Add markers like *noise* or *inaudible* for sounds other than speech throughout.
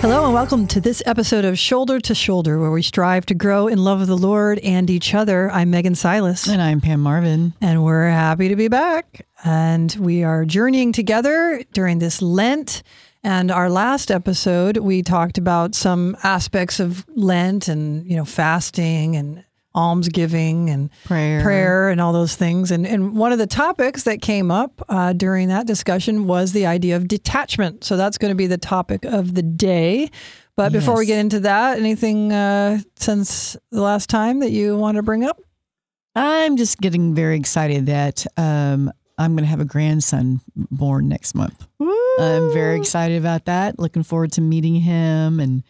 Hello and welcome to this episode of Shoulder to Shoulder, where we strive to grow in love of the Lord and each other. I'm Megan Silas. And I'm Pam Marvin. And we're happy to be back. And we are journeying together during this Lent. And our last episode, we talked about some aspects of Lent and, you know, fasting and almsgiving and prayer. prayer and all those things. And, and one of the topics that came up uh, during that discussion was the idea of detachment. So that's going to be the topic of the day. But before we get into that, anything uh, since the last time that you want to bring up? I'm just getting very excited that um, I'm going to have a grandson born next month. I'm very excited about that. Looking forward to meeting him and,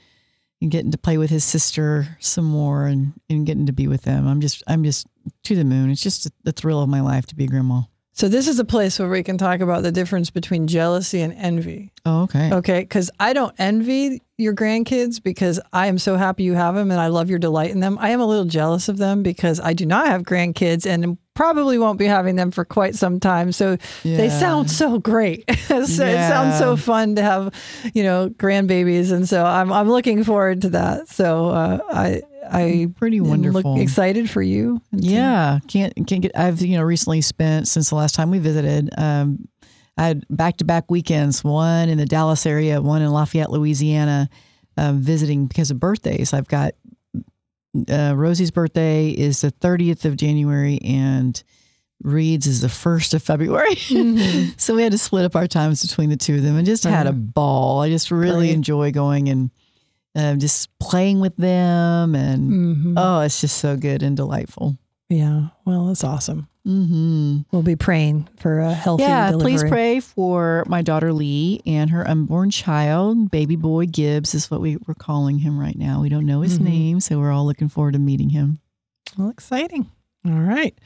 and getting to play with his sister some more and, and getting to be with them. I'm just I'm just to the moon. It's just the thrill of my life to be a grandma. So this is a place where we can talk about the difference between jealousy and envy. Oh, okay. Okay, because I don't envy your grandkids because I am so happy you have them and I love your delight in them. I am a little jealous of them because I do not have grandkids and probably won't be having them for quite some time. So they sound so great. so *laughs* It sounds so fun to have, you know, grandbabies, and so I'm I'm looking forward to that. So uh, I I Pretty wonderful. Look excited for you. Yeah, can't can't get. I've you know recently spent since the last time we visited. Um, I had back to back weekends, one in the Dallas area, one in Lafayette, Louisiana, um, visiting because of birthdays. I've got uh, Rosie's birthday is the thirtieth of January, and Reed's is the first of February. *laughs* Mm-hmm. so we had to split up our times between the two of them, and just had a Uh-huh. ball. I just really Great. enjoy going and uh, just playing with them, and Mhm. oh, it's just so good and delightful. Yeah. Well, that's awesome. Mm-hmm. We'll be praying for a healthy Yeah, delivery. please pray for my daughter Lee and her unborn child, baby boy Gibbs is what we, we're calling him right now. We don't know his Mhm. name, so we're all looking forward to meeting him. Well, exciting. All right.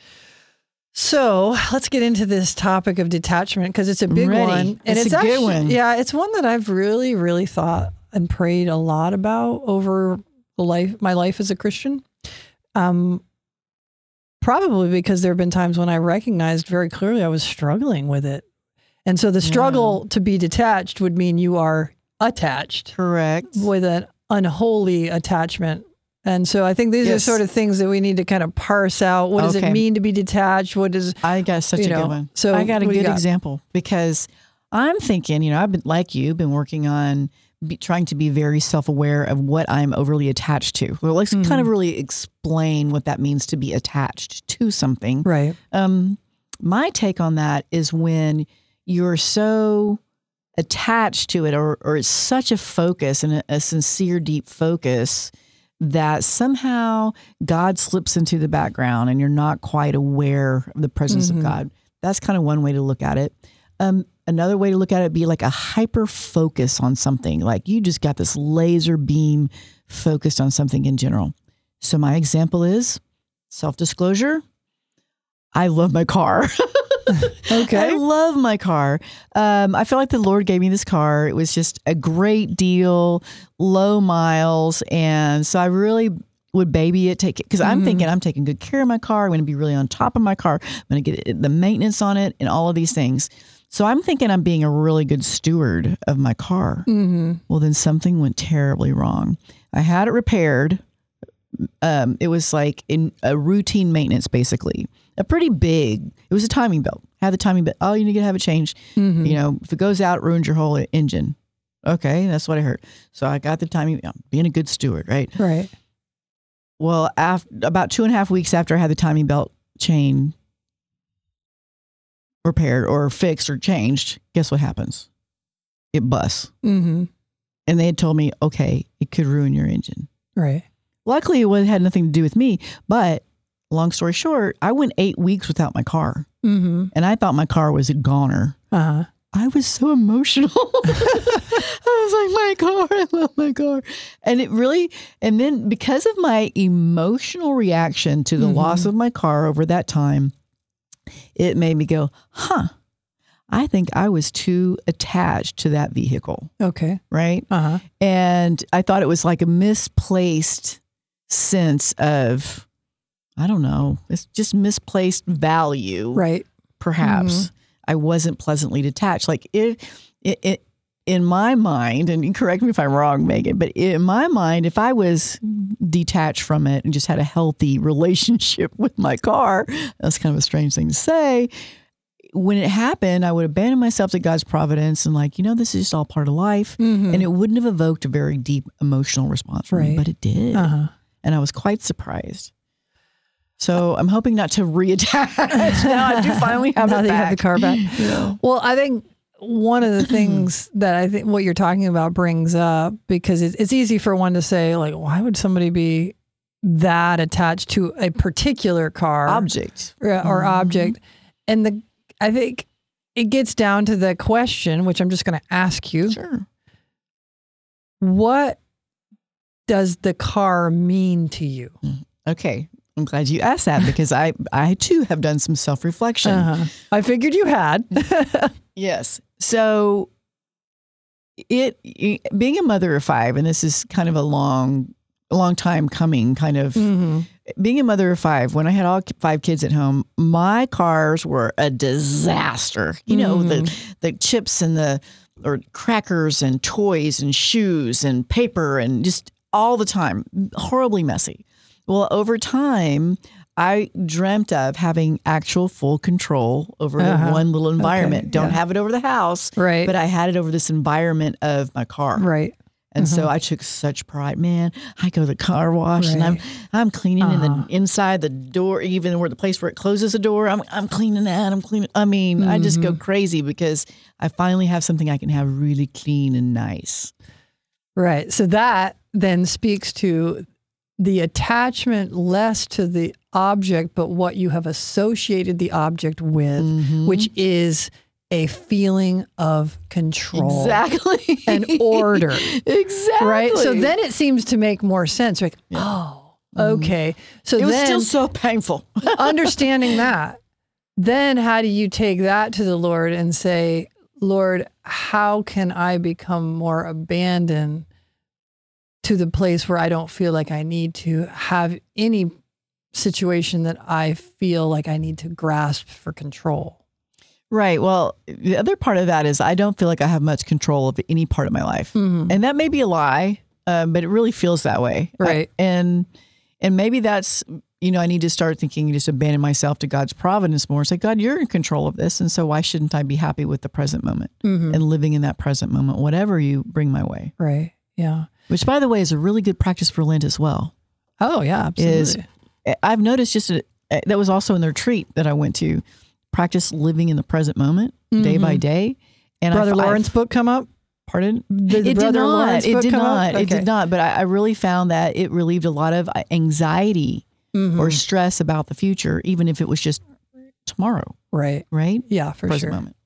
So let's get into this topic of detachment because it's a big ready. one, It's a good one. Yeah, it's one that I've really, really thought and prayed a lot about over the life, my life as a Christian. Um, probably because there have been times when I recognized very clearly I was struggling with it, and so the struggle to be detached would mean you are attached Correct. with an unholy attachment. And so I think these are sort of things that we need to kind of parse out. What does it mean to be detached? What does I got such a know, good one. so I got a what do you good got? example because I'm thinking, you know, I've been like you, been working on be, trying to be very self aware of what I'm overly attached to. Well, let's kind Mm-hmm. of really explain what that means to be attached to something. right? Um, my take on that is when you're so attached to it, or or it's such a focus and a, a sincere, deep focus that somehow God slips into the background, and you're not quite aware of the presence Mhm. of God. That's kind of one way to look at it. Um, another way to look at it would be like a hyper focus on something, like you just got this laser beam focused on something in general. So my example is self disclosure. I love my car. *laughs* Okay. I love my car. Um, I feel like the Lord gave me this car. It was just a great deal, low miles, and so I really would baby it, take it because I'm Mhm. thinking I'm taking good care of my car. I'm going to be really on top of my car. I'm going to get the maintenance on it and all of these things. So I'm thinking I'm being a really good steward of my car. hmm Well, then something went terribly wrong. I had it repaired. Um, it was like in a routine maintenance, basically. A pretty big. It was a timing belt. Had the timing belt. Oh, you need to have it changed. hmm You know, if it goes out, it ruins your whole engine. Okay, that's what I heard. So I got the timing. I'm being a good steward, right? Right. Well, after about two and a half weeks after I had the timing belt chain repaired or fixed or changed, guess what happens? It busts. hmm And they had told me, okay, it could ruin your engine. Right. Luckily, it had nothing to do with me. But long story short, I went eight weeks without my car, hmm and I thought my car was a goner. Uh-huh. I was so emotional. *laughs* I was like, my car, I love my car. And it really, and then because of my emotional reaction to the Mhm. loss of my car over that time, it made me go, huh, I think I was too attached to that vehicle, Okay. right? Uh-huh. And I thought it was like a misplaced sense of, I don't know, it's just misplaced value Right. perhaps Mm-hmm. I wasn't pleasantly detached. Like if it, it, in my mind, and correct me if I'm wrong, Megan, but in my mind, if I was detached from it and just had a healthy *laughs* relationship with my car, that's kind of a strange thing to say. When it happened, I would abandon myself to God's providence and, like, you know, this is just all part of life. Mhm. And it wouldn't have evoked a very deep emotional response from me, but it did. uh-huh. And I was quite surprised. So I'm hoping not to *laughs* reattach. now I do finally have now it that you back. have the car back. Yeah. *laughs* Well, I think one of the *clears throat* things that I think what you're talking about brings up because it's, it's easy for one to say like, why would somebody be that attached to a particular car Object. or, or Mhm. object? And the I think it gets down to the question, which I'm just going to ask you: Sure. What does the car mean to you? Okay. I'm glad you asked that because I, I too have done some self reflection. Uh-huh. I figured you had. *laughs* Yes. So it, it- being a mother of five, and this is kind of a long, a long time coming kind of Mhm. being a mother of five, when I had all five kids at home, my cars were a disaster. You know, the the chips and the or crackers and toys and shoes and paper and just all the time, horribly messy. Well, over time, I dreamt of having actual full control over Uh-huh. one little environment. Don't yeah. have it over the house, Right. but I had it over this environment of my car. right. And so I took such pride, man. I go to the car wash and I'm I'm cleaning in Uh-huh. the inside the door, even where the place where it closes the door. I'm I'm cleaning that. I'm cleaning. I mean, I just go crazy because I finally have something I can have really clean and nice. Right. So that then speaks to the attachment less to the object, but what you have associated the object with, Mm-hmm. which is a feeling of control Exactly. and order. *laughs* exactly. Right. So then it seems to make more sense. Like, oh, okay. So Mm-hmm. it was then still so painful. *laughs* understanding that, then how do you take that to the Lord and say, Lord, how can I become more abandoned to the place where I don't feel like I need to have any situation that I feel like I need to grasp for control? right. Well, the other part of that is I don't feel like I have much control of any part of my life. Mhm. and that may be a lie, um, but it really feels that way. I- Right. and and maybe that's you know I need to start thinking just abandon myself to God's providence more. Say, God, you're in control of this, and so why shouldn't I be happy with the present moment Mhm. and living in that present moment, whatever you bring my way? Right. Yeah. Which, by the way, is a really good practice for Lent as well. Oh, yeah. Is Absolutely. I've noticed just a, that was also in the retreat that I went to. Practice living in the present moment, day by day. And Mm-hmm. Brother I've- I've- Lawrence book come up? pardon. Did the it did Brother not. Lawrence It did not. It did not. But I, I really found that it relieved a lot of uh, anxiety Mhm. or stress about the future, even if it was just tomorrow, Right. right? Yeah, for Present sure. moment.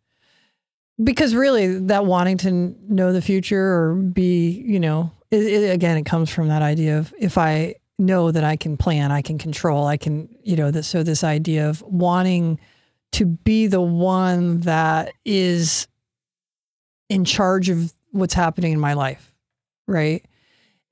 because really that wanting to know the future or be you know it, it, again it comes from that idea of if i know that i can plan i can control i can you know that so this idea of wanting to be the one that is in charge of what's happening in my life right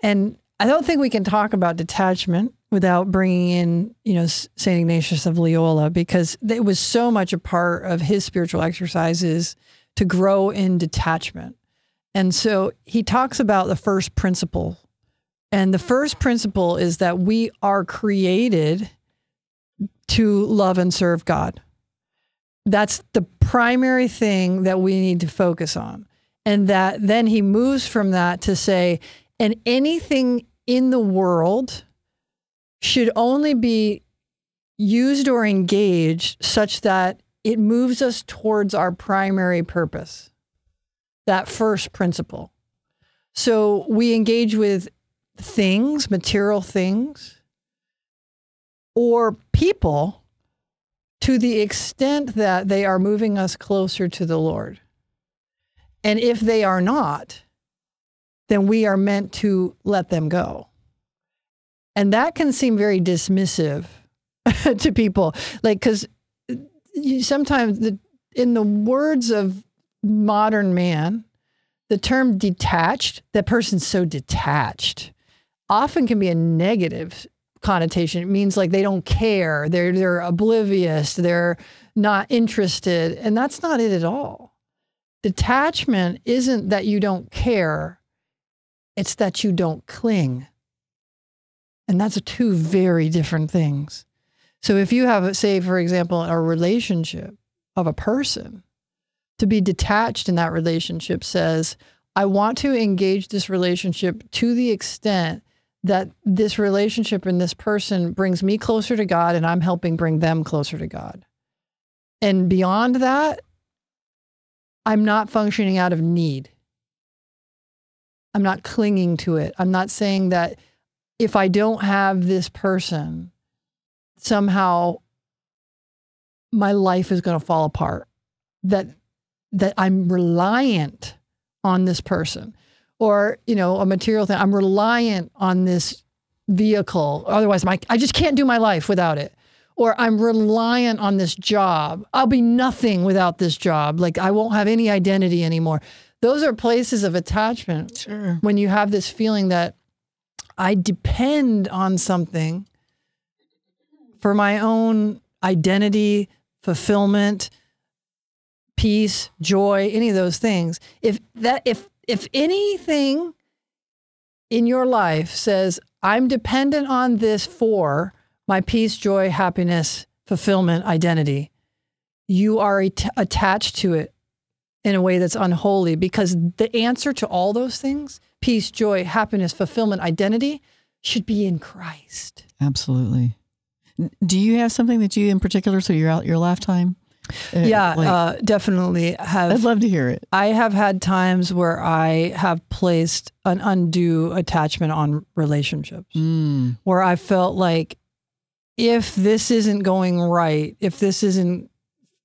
and i don't think we can talk about detachment without bringing in you know saint ignatius of loyola because it was so much a part of his spiritual exercises to grow in detachment. And so he talks about the first principle. And the first oh. principle is that we are created to love and serve God. That's the primary thing that we need to focus on. And that then he moves from that to say, and anything in the world should only be used or engaged such that it moves us towards our primary purpose, that first principle. So we engage with things, material things, or people to the extent that they are moving us closer to the Lord. And if they are not, then we are meant to let them go. And that can seem very dismissive *laughs* to people. Like, because sometimes the, in the words of modern man, the term detached, that person's so detached, often can be a negative connotation. It means like they don't care, they're they're oblivious, they're not interested, and that's not it at all. Detachment isn't that you don't care, it's that you don't cling. And that's two very different things. So if you have, say, for example, a relationship of a person, to be detached in that relationship says, I want to engage this relationship to the extent that this relationship and this person brings me closer to God and I'm helping bring them closer to God. And beyond that, I'm not functioning out of need. I'm not clinging to it. I'm not saying that if I don't have this person, somehow my life is going to fall apart. That that I'm reliant on this person or, you know, a material thing. I'm reliant on this vehicle. Otherwise, my, I just can't do my life without it. Or I'm reliant on this job. I'll be nothing without this job. Like I won't have any identity anymore. Those are places of attachment. Sure. When you have this feeling that I depend on something for my own identity, fulfillment, peace, joy, any of those things. If that if if anything in your life says I'm dependent on this for my peace, joy, happiness, fulfillment, identity, you are at- attached to it in a way that's unholy because the answer to all those things, peace, joy, happiness, fulfillment, identity, should be in Christ. Absolutely. Do you have something that you in particular through your your lifetime? Uh, Yeah, like- uh, definitely have. I'd love to hear it. I have had times where I have placed an undue attachment on relationships Mm, where I felt like if this isn't going right, if this isn't,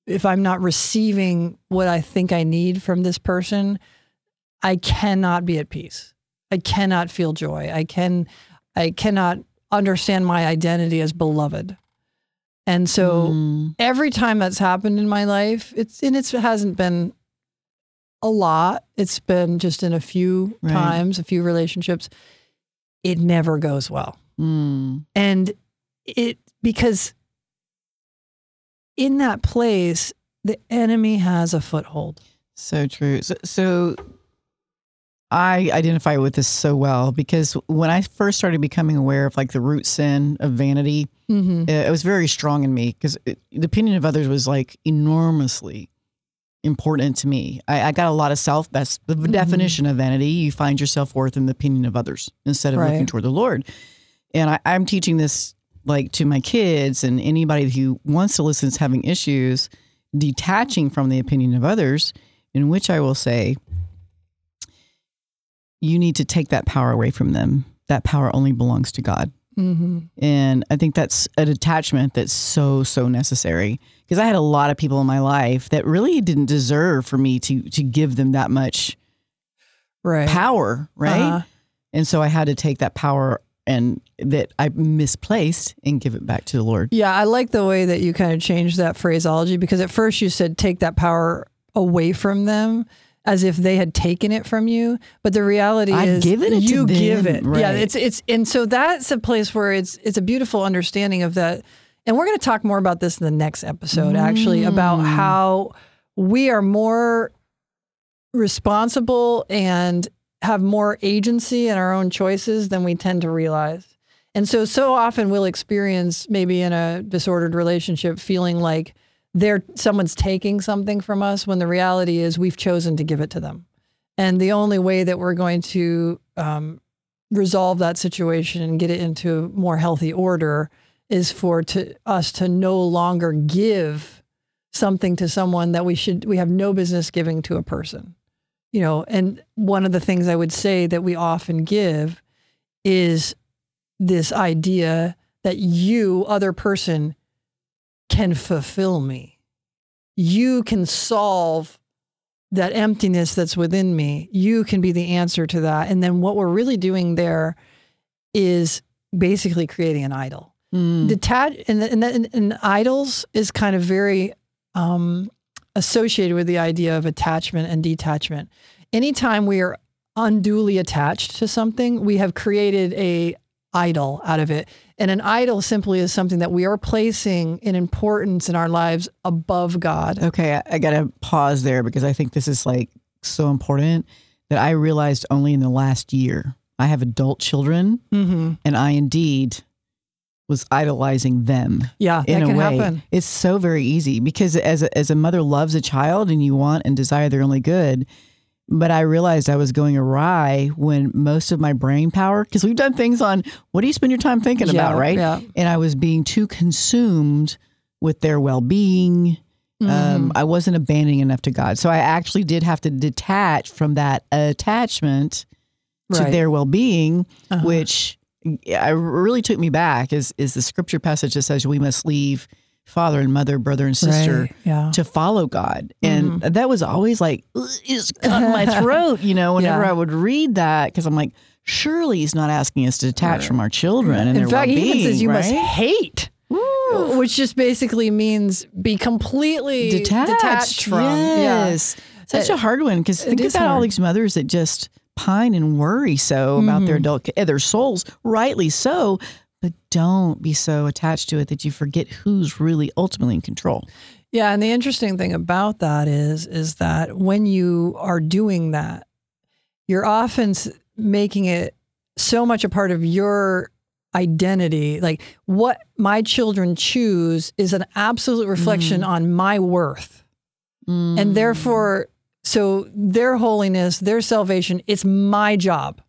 if I'm not receiving what I think I need from this person, I cannot be at peace. I cannot feel joy. I can, I cannot understand my identity as beloved. And so mm, every time that's happened in my life, it's and it's, it hasn't been a lot. It's been just in a few Right. times, a few relationships. It never goes well. mm. And it because in that place, the enemy has a foothold. So true. So, so I identify with this so well because when I first started becoming aware of like the root sin of vanity, Mm-hmm. it was very strong in me because the opinion of others was like enormously important to me. I, I got a lot of self. That's the Mhm. definition of vanity. You find your self worth in the opinion of others instead of looking toward the Lord. And I, I'm teaching this like to my kids and anybody who wants to listen is having issues, detaching from the opinion of others. In which I will say, you need to take that power away from them. That power only belongs to God. Mm-hmm. And I think that's a detachment that's so, so necessary. Because I had a lot of people in my life that really didn't deserve for me to to give them that much Right. power, right? Uh-huh. And so I had to take that power and that I misplaced and give it back to the Lord. Yeah, I like the way that you kind of changed that phraseology because at first you said take that power away from them as if they had taken it from you, but the reality I've is given it you give it. Yeah, it's it's and so that's a place where it's it's a beautiful understanding of that. And we're going to talk more about this in the next episode actually about Mm. how we are more responsible and have more agency in our own choices than we tend to realize. And so, so often we'll experience maybe in a disordered relationship feeling like they're someone's taking something from us when the reality is we've chosen to give it to them. And the only way that we're going to um, resolve that situation and get it into more healthy order is for to us to no longer give something to someone that we should we have no business giving to a person you know and one of the things i would say that we often give is this idea that you other person can fulfill me you can solve that emptiness that's within me you can be the answer to that and then what we're really doing there is basically creating an idol Mm. detach and, and, and, and idols is kind of very um, associated with the idea of attachment and detachment. Anytime we are unduly attached to something, we have created a idol out of it. And an idol simply is something that we are placing in importance in our lives above God. Okay, I, I got to pause there because I think this is like so important that I realized only in the last year. I have adult children, Mm-hmm. and I indeed was idolizing them Yeah, in that a can way. happen. It's so very easy because as a, as a mother loves a child and you want and desire their only good. But I realized I was going awry when most of my brain power, because we've done things on what do you spend your time thinking Yeah, about, right? yeah. And I was being too consumed with their well being. Mm-hmm. Um, I wasn't abandoning enough to God. So I actually did have to detach from that attachment to their well being, Uh-huh. which I really took me back is is the scripture passage that says we must leave father and mother, brother and sister Right, yeah. to follow God. And that was always like "Ugh, it's cut my *laughs* throat, you know, whenever Yeah. I would read that because I'm like, surely he's not asking us to detach from our children and In their fact, he well-being, even says you right? must hate, which just basically means be completely detached, from. Yeah. Yes. Such a hard one because think is about all these mothers that just pine and worry so about Mm-hmm. their adult eh, their souls, rightly so. But don't be so attached to it that you forget who's really ultimately in control. Yeah, and the interesting thing about that is is that when you are doing that, you're often making it so much a part of your identity. Like what my children choose is an absolute reflection mm. on my worth. And mm. therefore, so their holiness, their salvation, it's my job.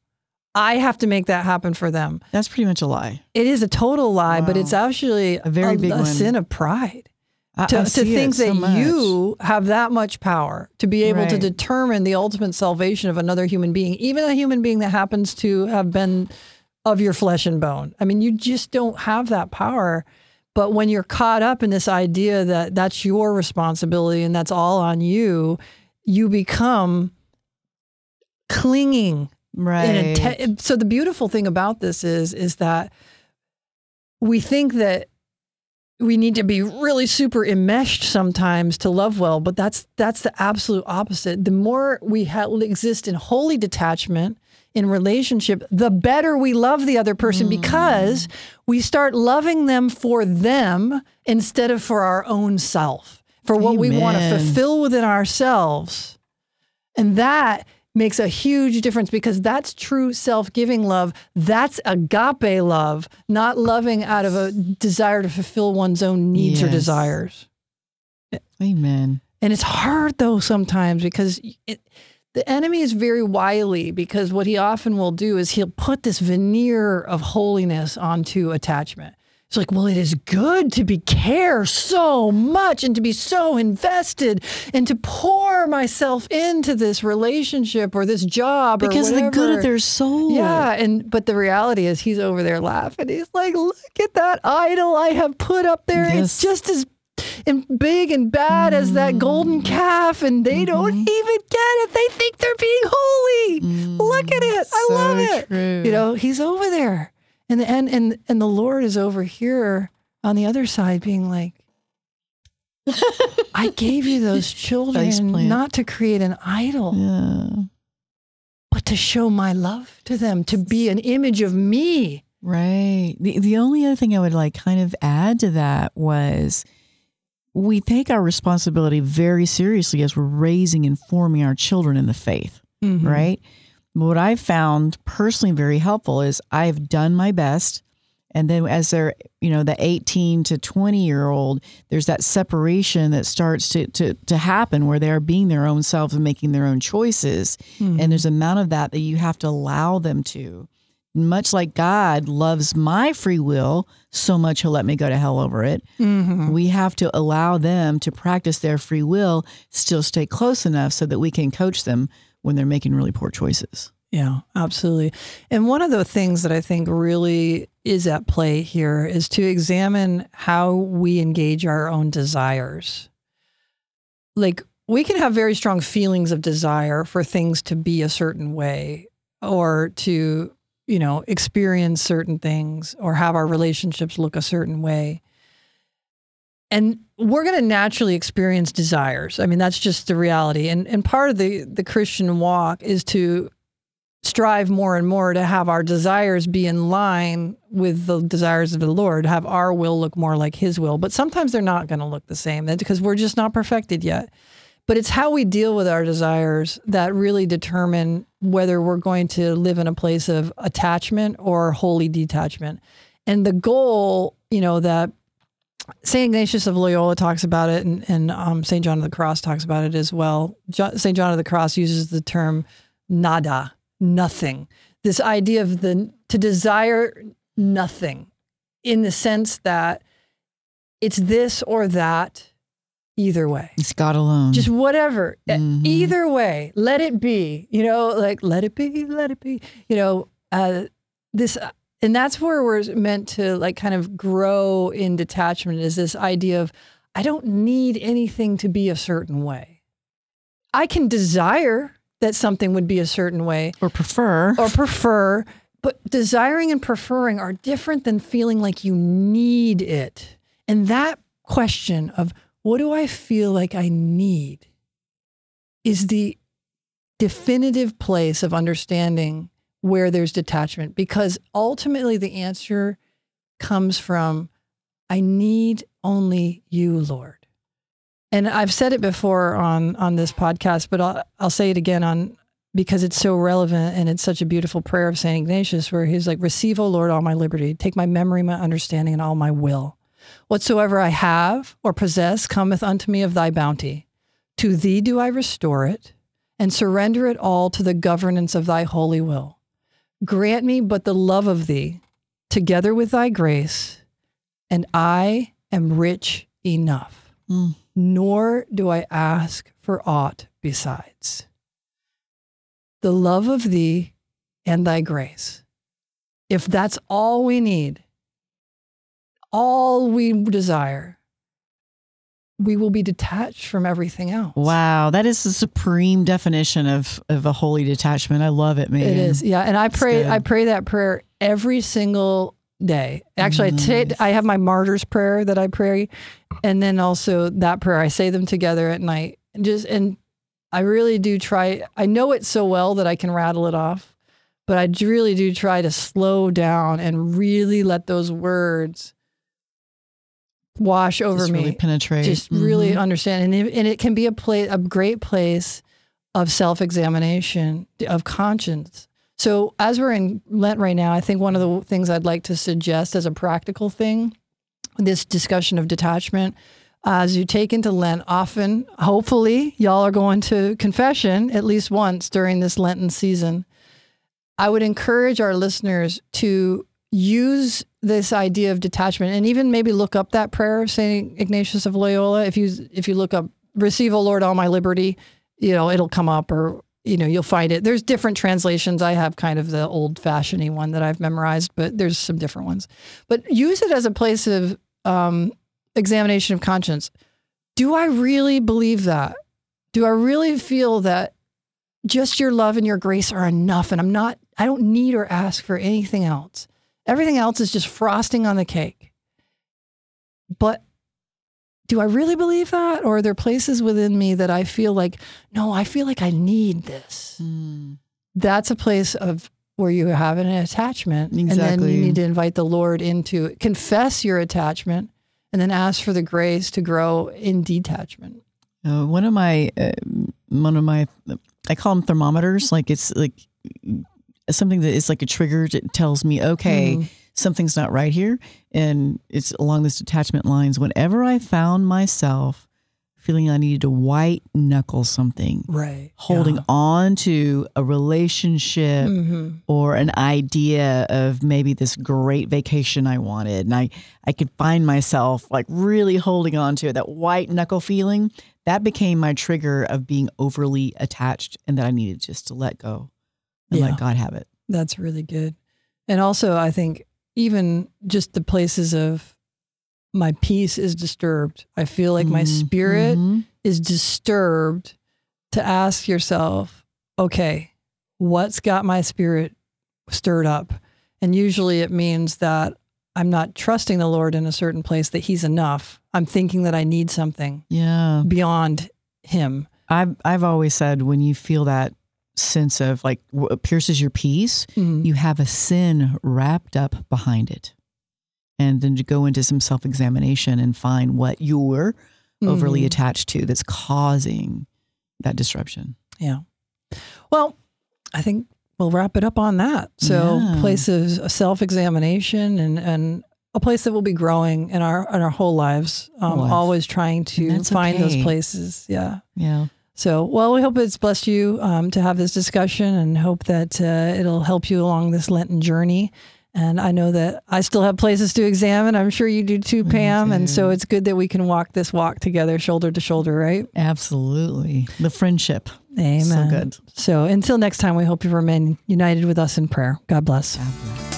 I have to make that happen for them. That's pretty much a lie. It is a total lie, but it's actually a very big a sin of pride I, to, I to think so that much. you have that much power to be able to determine the ultimate salvation of another human being, even a human being that happens to have been of your flesh and bone. I mean, you just don't have that power. But when you're caught up in this idea that that's your responsibility and that's all on you, you become clinging right. and inte- so the beautiful thing about this is is that we think that we need to be really super enmeshed sometimes to love well but that's that's the absolute opposite. The more we ha- exist in holy detachment in relationship the better we love the other person mm. because we start loving them for them instead of for our own self for what we want to fulfill within ourselves. And that makes a huge difference because that's true self giving love. That's agape love, not loving out of a desire to fulfill one's own needs or desires. Amen. And it's hard though sometimes because it, the enemy is very wily because what he often will do is he'll put this veneer of holiness onto attachment. It's like, well, it is good to be care so much and to be so invested and to pour myself into this relationship or this job Because the good of their soul. Yeah, and but the reality is he's over there laughing. He's like, "Look at that idol I have put up there. Yes. It's just as and big and bad as that golden Mm. calf, and they don't Mm-hmm. even get it. They think they're being holy. Look at it. I Mm. so love it. true. You know, he's over there, and the and and and the Lord is over here on the other side, being like. I gave you those *laughs* children not to create an idol Yeah. but to show my love to them, to be an image of me. Right. The the only other thing I would like kind of add to that was we take our responsibility very seriously as we're raising and forming our children in the faith, Mm-hmm. right? What I've found personally very helpful is I've done my best. And then as they're, you know, the 18 to 20 year old, there's that separation that starts to, to, to happen where they are being their own selves and making their own choices. Mm-hmm. And there's amount of that that you have to allow them to. Much like God loves my free will so much, he'll let me go to hell over it. Mm-hmm. We have to allow them to practice their free will, still stay close enough so that we can coach them when they're making really poor choices. Yeah, absolutely. And one of the things that I think really is at play here is to examine how we engage our own desires. Like, we can have very strong feelings of desire for things to be a certain way or to, you know, experience certain things or have our relationships look a certain way. And we're going to naturally experience desires. I mean, that's just the reality. And and part of the the Christian walk is to strive more and more to have our desires be in line with the desires of the Lord, have our will look more like His will. But sometimes they're not going to look the same because we're just not perfected yet. But it's how we deal with our desires that really determine whether we're going to live in a place of attachment or holy detachment. And the goal, you know, that St. Ignatius of Loyola talks about it, and, and um, St. John of the Cross talks about it as well. St. John of the Cross uses the term nada, nothing. This idea of the to desire nothing in the sense that it's this or that either way. It's God alone. Just whatever. Mm-hmm. Either way, let it be. You know, like let it be, let it be. You know, uh, this and that's where we're meant to like kind of grow in detachment is this idea of I don't need anything to be a certain way. I can desire that something would be a certain way. Or prefer. Or prefer but desiring and preferring are different than feeling like you need it. And that question of what do i feel like i need is the definitive place of understanding where there's detachment because ultimately the answer comes from i need only you lord and I've said it before on on this podcast, but I'll I'll say it again on because it's so relevant and it's such a beautiful prayer of Saint Ignatius, where he's like, "Receive, O Lord, all my liberty. Take my memory, my understanding, and all my will. Whatsoever I have or possess cometh unto me of Thy bounty. To Thee do I restore it, and surrender it all to the governance of Thy holy will. Grant me but the love of Thee, together with Thy grace, and I am rich enough." Mm nor do I ask for aught besides. The love of thee and thy grace. If that's all we need, all we desire, we will be detached from everything else. Wow, that is the supreme definition of of a holy detachment. I love it, man. It is, yeah. And I pray, I pray that prayer every single day. Actually, nice. I, t- I have my martyrs prayer that I pray, and then also that prayer. I say them together at night. And just and I really do try. I know it so well that I can rattle it off, but I really do try to slow down and really let those words wash over just me, really penetrate, just mm-hmm. really understand. And it, and it can be a place, a great place of self examination, of conscience so, as we're in Lent right now, I think one of the things I'd like to suggest as a practical thing, this discussion of detachment, uh, as you take into Lent, often, hopefully, y'all are going to confession at least once during this Lenten season. I would encourage our listeners to use this idea of detachment and even maybe look up that prayer of St. Ignatius of Loyola. If you if you look up receive, O Lord, all my liberty, you know, it'll come up or you know, you'll find it. There's different translations. I have kind of the old fashioned one that I've memorized, but there's some different ones. But use it as a place of um, examination of conscience. Do I really believe that? Do I really feel that just your love and your grace are enough? And I'm not, I don't need or ask for anything else. Everything else is just frosting on the cake. But do I really believe that? Or are there places within me that I feel like, no, I feel like I need this? Mm. That's a place of where you have an attachment. Exactly. And then you need to invite the Lord into it. Confess your attachment and then ask for the grace to grow in detachment. Uh, one of my, uh, one of my, I call them thermometers. Like it's like something that is like a trigger. that tells me, okay, mm something's not right here. And it's along this detachment lines. Whenever I found myself feeling I needed to white knuckle something, right, holding yeah. on to a relationship mm-hmm. or an idea of maybe this great vacation I wanted, and I I could find myself like really holding on to it, that white knuckle feeling. That became my trigger of being overly attached, and that I needed just to let go and yeah. let God have it. That's really good. And also, I think even just the places of my peace is disturbed. I feel like my mm-hmm. spirit mm-hmm. is disturbed to ask yourself, okay, what's got my spirit stirred up? And usually it means that I'm not trusting the Lord in a certain place that He's enough. I'm thinking that I need something yeah. beyond Him. I've I've always said when you feel that sense of like what pierces your peace, Mhm. you have a sin wrapped up behind it. And then to go into some self examination and find what you're overly Mhm. attached to that's causing that disruption. Yeah. Well, I think we'll wrap it up on that. So, Yeah. place of self examination and and a place that will be growing in our in our whole lives. Um, Life. always trying to find those places. Yeah. Yeah. So, well, we hope it's blessed you um, to have this discussion and hope that uh, it'll help you along this Lenten journey. And I know that I still have places to examine. I'm sure you do too, Me Pam. And so it's good that we can walk this walk together, shoulder to shoulder, right? Absolutely. The friendship. Amen. So good. So until next time, we hope you remain united with us in prayer. God bless. God bless.